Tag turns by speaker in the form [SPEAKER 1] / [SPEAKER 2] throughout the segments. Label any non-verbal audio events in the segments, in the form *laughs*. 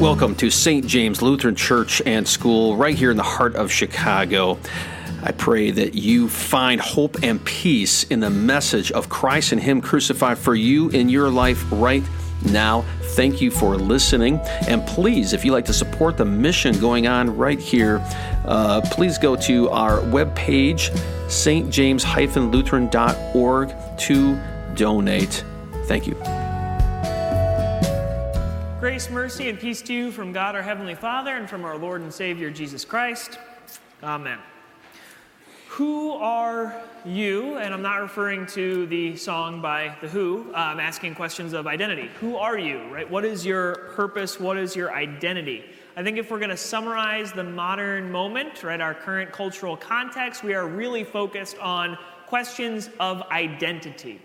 [SPEAKER 1] Welcome to St. James Lutheran Church and School, right here in the heart of Chicago. I pray that you find hope and peace in the message of Christ and Him crucified for you in your life right now. Thank you for listening. And please, if you like to support the mission going on right here, uh, please go to our webpage, stjames-lutheran.org, to donate. Thank you.
[SPEAKER 2] Grace, mercy, and peace to you from God our Heavenly Father and from our Lord and Savior Jesus Christ. Amen. Who are you? And I'm not referring to the song by The Who. I'm asking questions of identity. Who are you, right? What is your purpose? What is your identity? I think if we're going to summarize the modern moment, right, our current cultural context, we are really focused on questions of identity.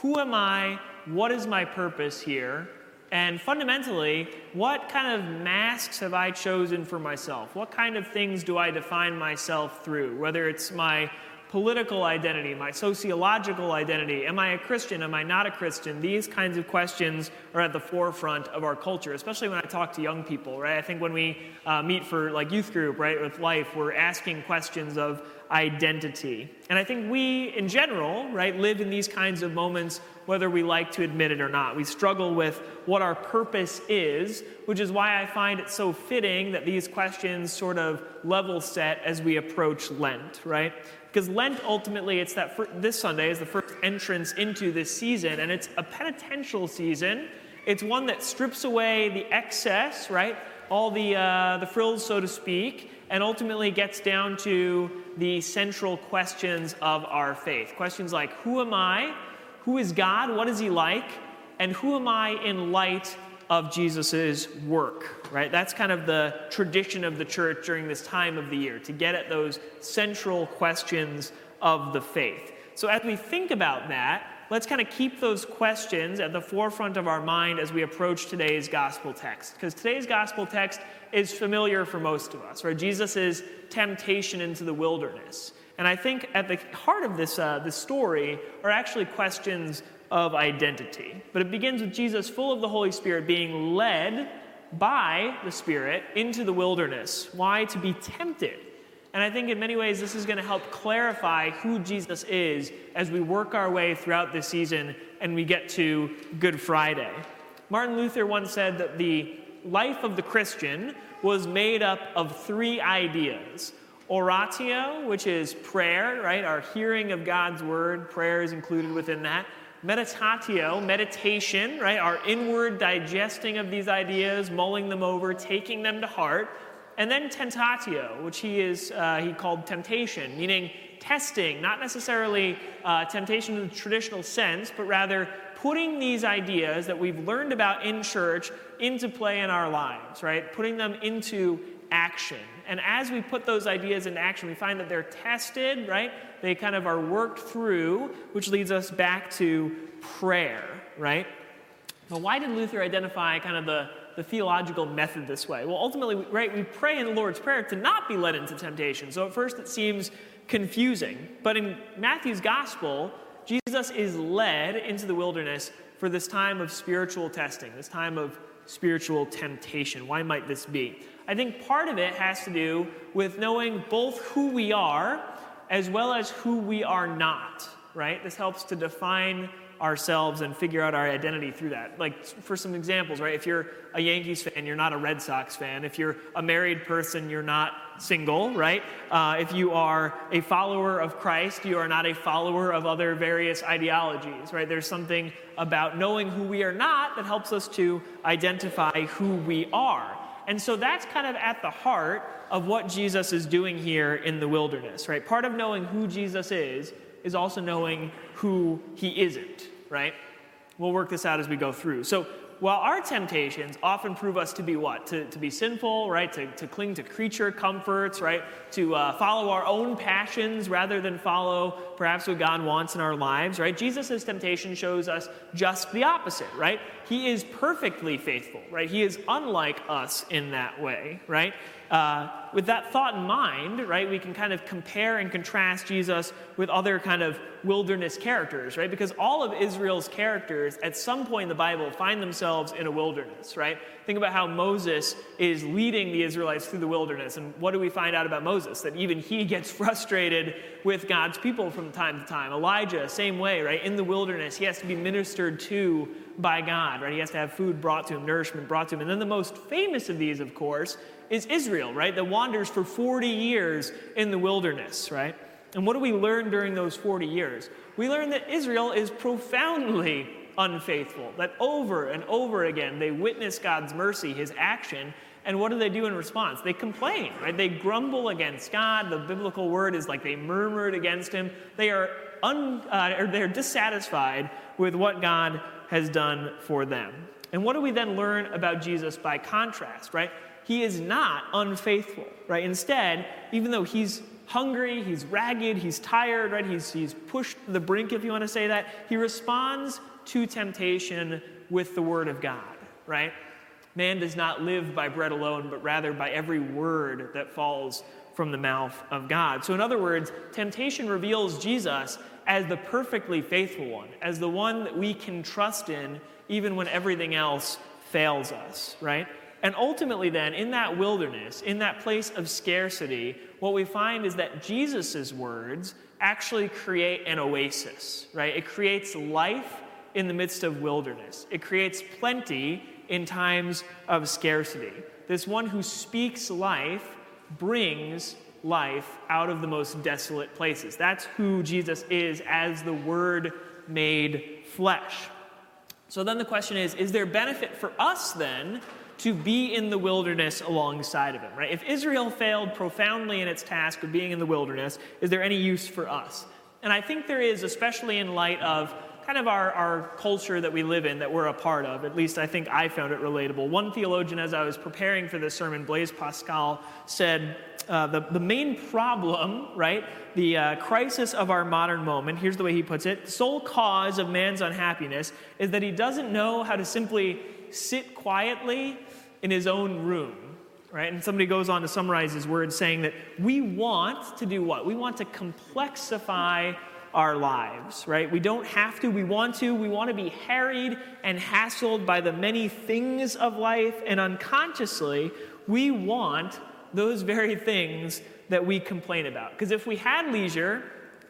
[SPEAKER 2] Who am I? What is my purpose here? And fundamentally, what kind of masks have I chosen for myself? What kind of things do I define myself through? Whether it's my political identity, my sociological identity, am I a Christian, am I not a Christian? These kinds of questions are at the forefront of our culture, especially when I talk to young people, right? I think when we uh, meet for like youth group, right, with life, we're asking questions of identity. And I think we, in general, right, live in these kinds of moments whether we like to admit it or not. We struggle with what our purpose is, which is why I find it so fitting that these questions sort of level set as we approach Lent, right? Because Lent ultimately, it's that fir- this Sunday is the first entrance into this season, and it's a penitential season. It's one that strips away the excess, right? All the, uh, the frills, so to speak, and ultimately gets down to the central questions of our faith. Questions like, Who am I? Who is God? What is He like? And who am I in light of Jesus' work, right? That's kind of the tradition of the church during this time of the year, to get at those central questions of the faith. So as we think about that, let's kind of keep those questions at the forefront of our mind as we approach today's gospel text. Because today's gospel text is familiar for most of us, right? Jesus' temptation into the wilderness. And I think at the heart of this, uh, this story are actually questions of identity. But it begins with Jesus, full of the Holy Spirit, being led by the Spirit into the wilderness. Why? To be tempted. And I think in many ways this is going to help clarify who Jesus is as we work our way throughout this season and we get to Good Friday. Martin Luther once said that the life of the Christian was made up of three ideas Oratio, which is prayer, right? Our hearing of God's word, prayer is included within that. Meditatio, meditation, right? Our inward digesting of these ideas, mulling them over, taking them to heart. And then tentatio, which he is uh, he called temptation, meaning testing, not necessarily uh, temptation in the traditional sense, but rather putting these ideas that we've learned about in church into play in our lives, right? Putting them into action. And as we put those ideas into action, we find that they're tested, right? They kind of are worked through, which leads us back to prayer, right? Now, why did Luther identify kind of the, the theological method this way? Well, ultimately, right, we pray in the Lord's Prayer to not be led into temptation. So at first it seems confusing. But in Matthew's gospel, Jesus is led into the wilderness for this time of spiritual testing, this time of spiritual temptation. Why might this be? I think part of it has to do with knowing both who we are as well as who we are not, right? This helps to define ourselves and figure out our identity through that. Like, for some examples, right? If you're a Yankees fan, you're not a Red Sox fan. If you're a married person, you're not single, right? Uh, if you are a follower of Christ, you are not a follower of other various ideologies, right? There's something about knowing who we are not that helps us to identify who we are. And so that's kind of at the heart of what Jesus is doing here in the wilderness, right? Part of knowing who Jesus is is also knowing who he isn't, right? We'll work this out as we go through. So while our temptations often prove us to be what? To, to be sinful, right? To, to cling to creature comforts, right? To uh, follow our own passions rather than follow perhaps what God wants in our lives, right? Jesus' temptation shows us just the opposite, right? He is perfectly faithful, right? He is unlike us in that way, right? Uh, with that thought in mind, right, we can kind of compare and contrast Jesus with other kind of wilderness characters, right? Because all of Israel's characters at some point in the Bible find themselves in a wilderness, right? Think about how Moses is leading the Israelites through the wilderness. And what do we find out about Moses? That even he *laughs* gets frustrated with God's people from time to time. Elijah, same way, right? In the wilderness, he has to be ministered to by God, right? He has to have food brought to him, nourishment brought to him. And then the most famous of these, of course, is Israel, right? That wanders for 40 years in the wilderness, right? And what do we learn during those 40 years? We learn that Israel is profoundly unfaithful, that over and over again they witness God's mercy, his action, and what do they do in response? They complain, right? They grumble against God. The biblical word is like they murmured against him. They are un, uh, or they're dissatisfied with what God has done for them. And what do we then learn about Jesus by contrast, right? He is not unfaithful, right? Instead, even though he's hungry, he's ragged, he's tired, right? He's, he's pushed to the brink, if you want to say that, he responds to temptation with the word of God, right? Man does not live by bread alone, but rather by every word that falls from the mouth of God. So, in other words, temptation reveals Jesus as the perfectly faithful one, as the one that we can trust in even when everything else fails us, right? And ultimately, then, in that wilderness, in that place of scarcity, what we find is that Jesus' words actually create an oasis, right? It creates life in the midst of wilderness, it creates plenty in times of scarcity. This one who speaks life brings life out of the most desolate places. That's who Jesus is as the Word made flesh. So then the question is is there benefit for us then? To be in the wilderness alongside of him, right? If Israel failed profoundly in its task of being in the wilderness, is there any use for us? And I think there is, especially in light of kind of our, our culture that we live in, that we're a part of. At least I think I found it relatable. One theologian, as I was preparing for this sermon, Blaise Pascal, said uh, the, the main problem, right, the uh, crisis of our modern moment, here's the way he puts it the sole cause of man's unhappiness is that he doesn't know how to simply sit quietly in his own room. Right? And somebody goes on to summarize his words saying that we want to do what? We want to complexify our lives, right? We don't have to, we want to. We want to be harried and hassled by the many things of life, and unconsciously, we want those very things that we complain about. Because if we had leisure,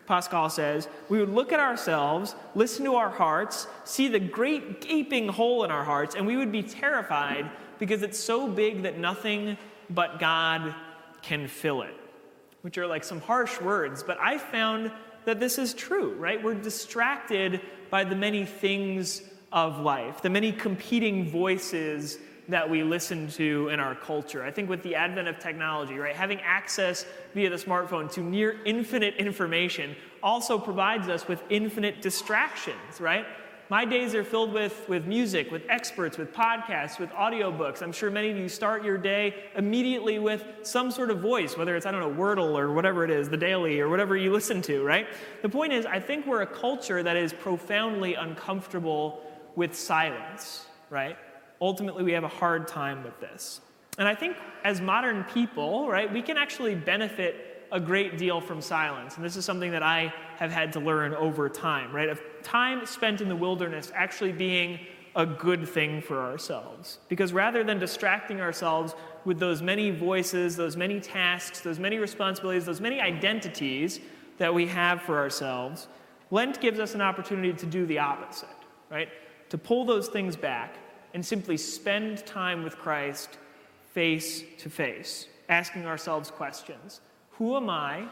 [SPEAKER 2] Pascal says, we would look at ourselves, listen to our hearts, see the great gaping hole in our hearts, and we would be terrified because it's so big that nothing but God can fill it. Which are like some harsh words, but I found that this is true, right? We're distracted by the many things of life, the many competing voices that we listen to in our culture. I think with the advent of technology, right, having access via the smartphone to near infinite information also provides us with infinite distractions, right? My days are filled with, with music, with experts, with podcasts, with audiobooks. I'm sure many of you start your day immediately with some sort of voice, whether it's, I don't know, Wordle or whatever it is, the daily or whatever you listen to, right? The point is, I think we're a culture that is profoundly uncomfortable with silence, right? Ultimately we have a hard time with this. And I think as modern people, right, we can actually benefit a great deal from silence. And this is something that I have had to learn over time, right? Of time spent in the wilderness actually being a good thing for ourselves. Because rather than distracting ourselves with those many voices, those many tasks, those many responsibilities, those many identities that we have for ourselves, Lent gives us an opportunity to do the opposite, right? To pull those things back and simply spend time with Christ face to face, asking ourselves questions Who am I?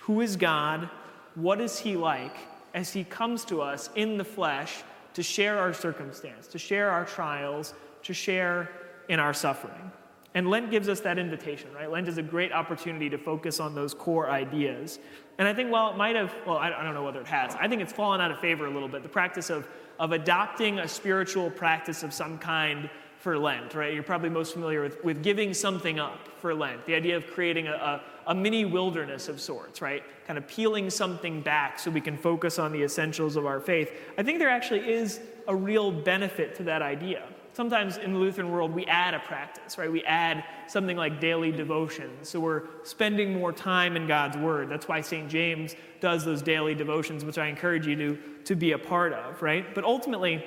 [SPEAKER 2] Who is God? What is He like as He comes to us in the flesh to share our circumstance, to share our trials, to share in our suffering? And Lent gives us that invitation, right? Lent is a great opportunity to focus on those core ideas. And I think while it might have, well, I don't know whether it has, I think it's fallen out of favor a little bit. The practice of of adopting a spiritual practice of some kind for Lent, right? You're probably most familiar with, with giving something up for Lent, the idea of creating a, a, a, mini wilderness of sorts, right? Kind of peeling something back so we can focus on the essentials of our faith. I think there actually is a real benefit to that idea. Sometimes in the Lutheran world, we add a practice, right? We add something like daily devotion. So we're spending more time in God's Word. That's why St. James does those daily devotions, which I encourage you to, to be a part of, right? But ultimately,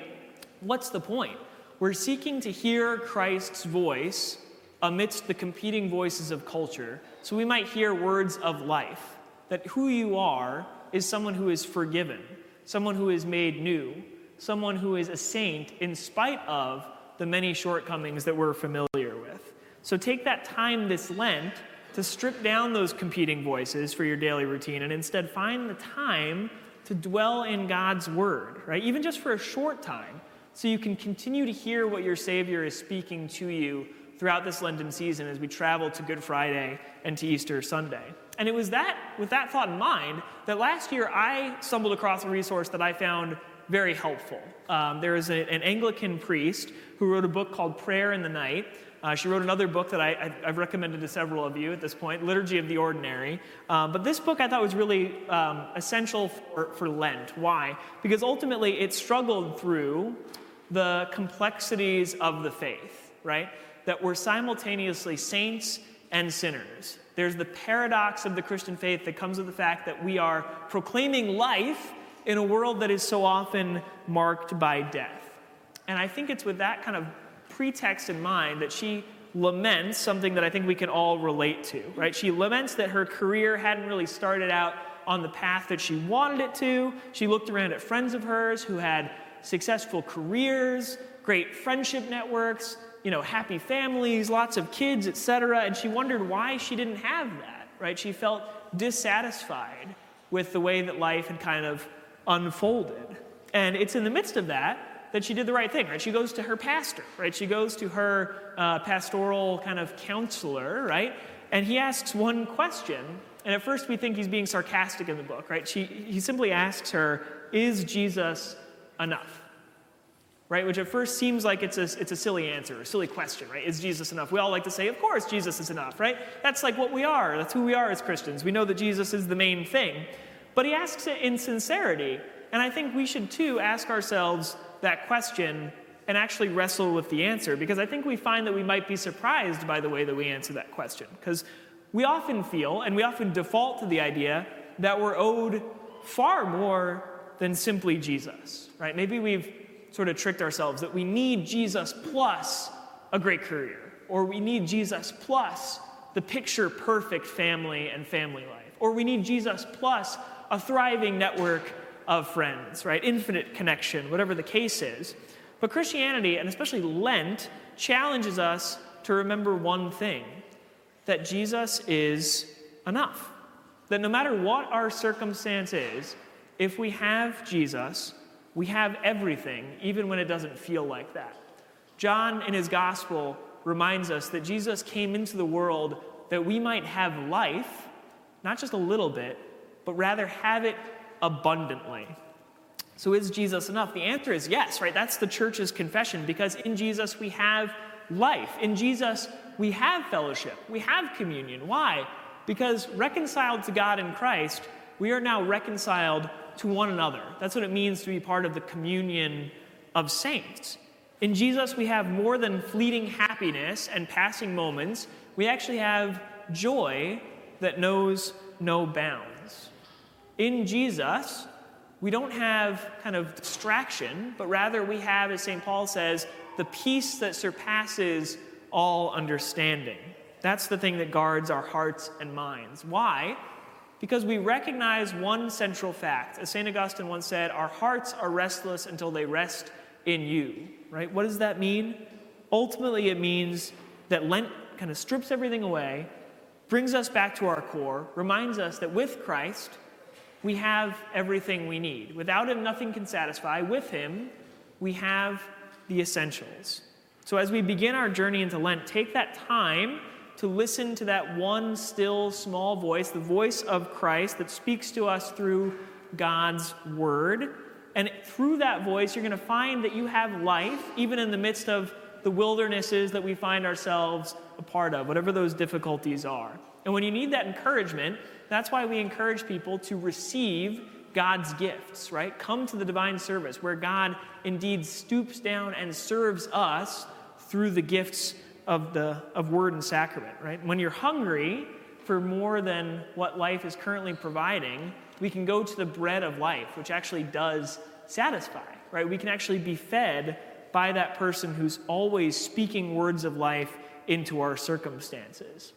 [SPEAKER 2] what's the point? We're seeking to hear Christ's voice amidst the competing voices of culture, so we might hear words of life that who you are is someone who is forgiven, someone who is made new, someone who is a saint in spite of the many shortcomings that we're familiar with. So take that time this Lent to strip down those competing voices for your daily routine and instead find the time to dwell in God's word, right? Even just for a short time, so you can continue to hear what your Savior is speaking to you throughout this Lenten season as we travel to Good Friday and to Easter Sunday. And it was that, with that thought in mind, that last year I stumbled across a resource that I found very helpful. Um, there is a, an Anglican priest who wrote a book called Prayer in the Night. Uh, she wrote another book that I, have recommended to several of you at this point, Liturgy of the Ordinary. Um, but this book I thought was really um, essential for, for Lent. Why? Because ultimately it struggled through the complexities of the faith, right? That we're simultaneously saints and sinners. There's the paradox of the Christian faith that comes with the fact that we are proclaiming life in a world that is so often marked by death. And I think it's with that kind of pretext in mind that she laments something that I think we can all relate to, right? She laments that her career hadn't really started out on the path that she wanted it to. She looked around at friends of hers who had successful careers, great friendship networks, you know, happy families, lots of kids, etc., and she wondered why she didn't have that, right? She felt dissatisfied with the way that life had kind of unfolded. And it's in the midst of that that she did the right thing, right? She goes to her pastor, right? She goes to her uh, pastoral kind of counselor, right? And he asks one question. And at first we think he's being sarcastic in the book, right? She, he simply asks her, Is Jesus enough? Right? Which at first seems like it's a, it's a silly answer, a silly question, right? Is Jesus enough? We all like to say, Of course, Jesus is enough, right? That's like what we are. That's who we are as Christians. We know that Jesus is the main thing. But he asks it in sincerity. And I think we should too ask ourselves that question and actually wrestle with the answer because I think we find that we might be surprised by the way that we answer that question. Because we often feel and we often default to the idea that we're owed far more than simply Jesus, right? Maybe we've sort of tricked ourselves that we need Jesus plus a great career, or we need Jesus plus the picture perfect family and family life, or we need Jesus plus a thriving network of friends, right? Infinite connection, whatever the case is. But Christianity, and especially Lent, challenges us to remember one thing that Jesus is enough. That no matter what our circumstance is, if we have Jesus, we have everything, even when it doesn't feel like that. John, in his gospel, reminds us that Jesus came into the world that we might have life, not just a little bit, but rather have it abundantly. So, is Jesus enough? The answer is yes, right? That's the church's confession because in Jesus we have life. In Jesus we have fellowship, we have communion. Why? Because reconciled to God in Christ, we are now reconciled to one another. That's what it means to be part of the communion of saints. In Jesus, we have more than fleeting happiness and passing moments. We actually have joy that knows no bounds in Jesus, we don't have kind of distraction, but rather we have, as St. Paul says, the peace that surpasses all understanding. That's the thing that guards our hearts and minds. Why? Because we recognize one central fact. As St. Augustine once said, our hearts are restless until they rest in you. Right? What does that mean? Ultimately, it means that Lent kind of strips everything away, brings us back to our core, reminds us that with Christ, we have everything we need. Without Him, nothing can satisfy. With Him, we have the essentials. So, as we begin our journey into Lent, take that time to listen to that one still small voice, the voice of Christ that speaks to us through God's Word. And through that voice, you're going to find that you have life, even in the midst of the wildernesses that we find ourselves a part of, whatever those difficulties are. And when you need that encouragement, that's why we encourage people to receive God's gifts, right? Come to the divine service where God indeed stoops down and serves us through the gifts of the of word and sacrament, right? When you're hungry for more than what life is currently providing, we can go to the bread of life, which actually does satisfy, right? We can actually be fed by that person who's always speaking words of life into our circumstances.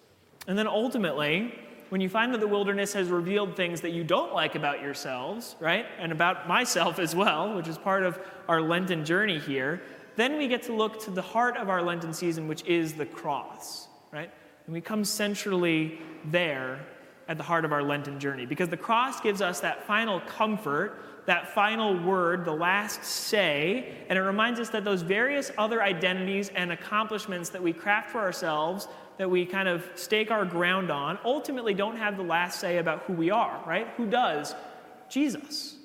[SPEAKER 2] And then ultimately, when you find that the wilderness has revealed things that you don't like about yourselves, right, and about myself as well, which is part of our Lenten journey here, then we get to look to the heart of our Lenten season, which is the cross, right? And we come centrally there at the heart of our Lenten journey because the cross gives us that final comfort, that final word, the last say, and it reminds us that those various other identities and accomplishments that we craft for ourselves, that we kind of stake our ground on, ultimately don't have the last say about who we are, right? Who does? Jesus.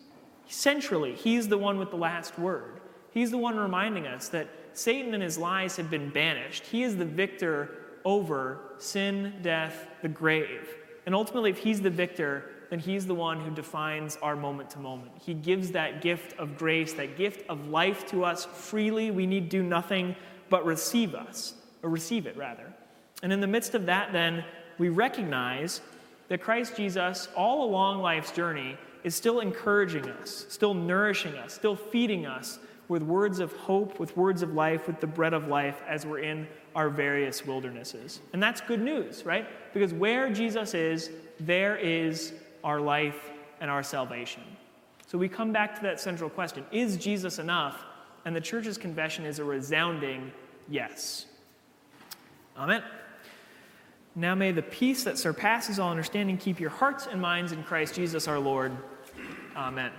[SPEAKER 2] Centrally, he's the one with the last word. He's the one reminding us that Satan and his lies have been banished. He is the victor over sin, death, the grave. And ultimately, if he's the victor, then he's the one who defines our moment to moment. He gives that gift of grace, that gift of life to us freely. We need do nothing but receive us, or receive it rather. And in the midst of that, then, we recognize that Christ Jesus, all along life's journey, is still encouraging us, still nourishing us, still feeding us with words of hope, with words of life, with the bread of life as we're in our various wildernesses. And that's good news, right? Because where Jesus is, there is our life and our salvation. So we come back to that central question Is Jesus enough? And the church's confession is a resounding yes. Amen. Now may the peace that surpasses all understanding keep your hearts and minds in Christ Jesus our Lord. Amen.